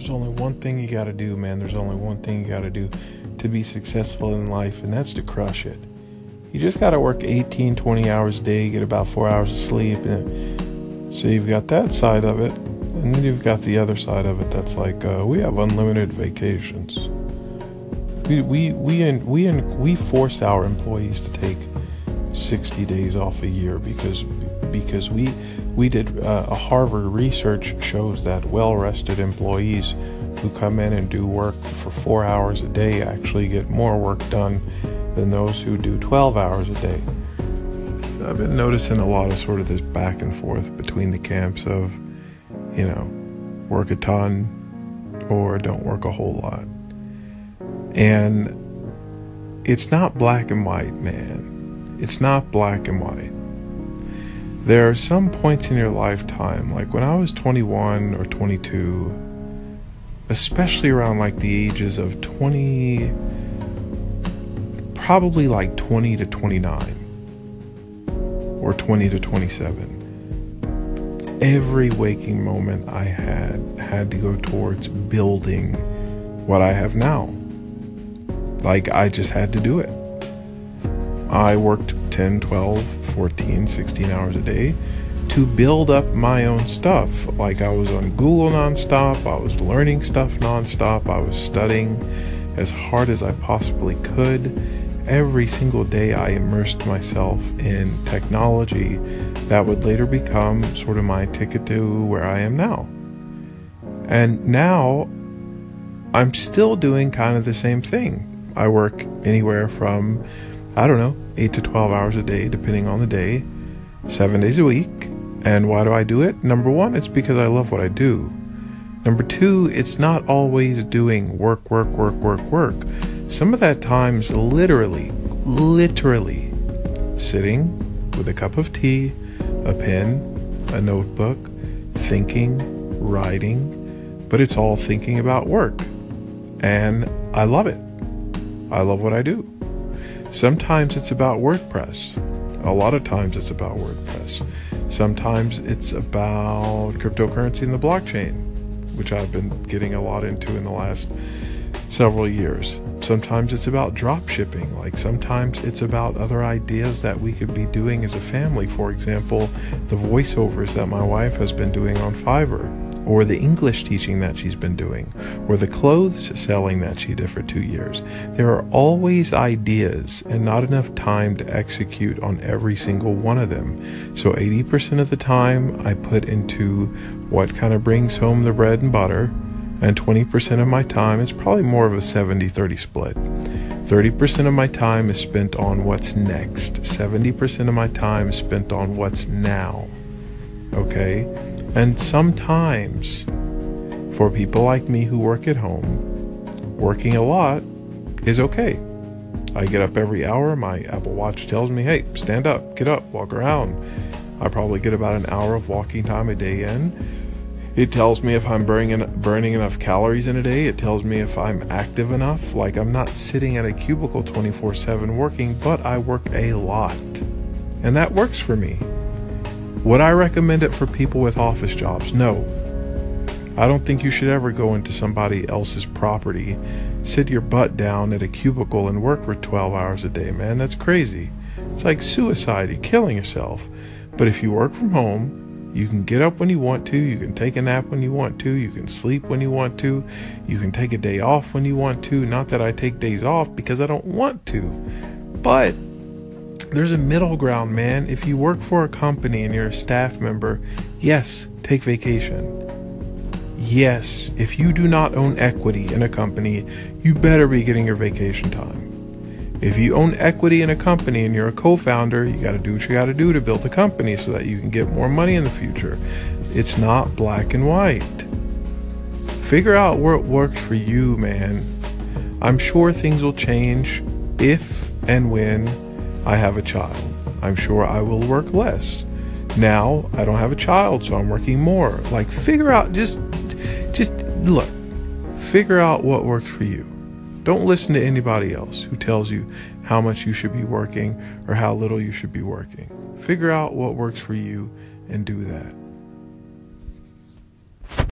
There's only one thing you got to do, man. There's only one thing you got to do to be successful in life, and that's to crush it. You just got to work 18, 20 hours a day, get about four hours of sleep. And so you've got that side of it. And then you've got the other side of it that's like, uh, we have unlimited vacations. We, we, we, we, we force our employees to take 60 days off a year because, because we, we did uh, a Harvard research shows that well rested employees who come in and do work for four hours a day actually get more work done than those who do 12 hours a day. I've been noticing a lot of sort of this back and forth between the camps of, you know, work a ton or don't work a whole lot. And it's not black and white, man. It's not black and white. There are some points in your lifetime, like when I was 21 or 22, especially around like the ages of 20 probably like 20 to 29 or 20 to 27 every waking moment i had had to go towards building what i have now. Like i just had to do it. I worked 10 12 14 16 hours a day to build up my own stuff. Like I was on Google nonstop, I was learning stuff nonstop, I was studying as hard as I possibly could. Every single day, I immersed myself in technology that would later become sort of my ticket to where I am now. And now, I'm still doing kind of the same thing. I work anywhere from, I don't know, 8 to 12 hours a day, depending on the day, seven days a week and why do I do it? Number one, it's because I love what I do. Number two, it's not always doing work, work, work, work, work. Some of that time is literally, literally sitting with a cup of tea, a pen, a notebook, thinking, writing, but it's all thinking about work. And I love it. I love what I do. Sometimes it's about WordPress. A lot of times it's about WordPress. Sometimes it's about cryptocurrency and the blockchain, which I've been getting a lot into in the last several years. Sometimes it's about drop shipping, like sometimes it's about other ideas that we could be doing as a family. For example, the voiceovers that my wife has been doing on Fiverr or the English teaching that she's been doing, or the clothes selling that she did for two years. There are always ideas and not enough time to execute on every single one of them. So 80% of the time I put into what kind of brings home the bread and butter, and 20% of my time is probably more of a 70 30 split. 30% of my time is spent on what's next. 70% of my time is spent on what's now. Okay? And sometimes, for people like me who work at home, working a lot is okay. I get up every hour. My Apple Watch tells me, hey, stand up, get up, walk around. I probably get about an hour of walking time a day in. It tells me if I'm burning, burning enough calories in a day. It tells me if I'm active enough. Like I'm not sitting at a cubicle 24 7 working, but I work a lot. And that works for me. Would I recommend it for people with office jobs? No. I don't think you should ever go into somebody else's property, sit your butt down at a cubicle and work for 12 hours a day, man. That's crazy. It's like suicide. You're killing yourself. But if you work from home, you can get up when you want to, you can take a nap when you want to, you can sleep when you want to, you can take a day off when you want to. Not that I take days off because I don't want to. But there's a middle ground, man. If you work for a company and you're a staff member, yes, take vacation. Yes, if you do not own equity in a company, you better be getting your vacation time. If you own equity in a company and you're a co founder, you got to do what you got to do to build a company so that you can get more money in the future. It's not black and white. Figure out what works for you, man. I'm sure things will change if and when I have a child. I'm sure I will work less. Now I don't have a child, so I'm working more. Like figure out just just look. Figure out what works for you. Don't listen to anybody else who tells you how much you should be working or how little you should be working. Figure out what works for you and do that.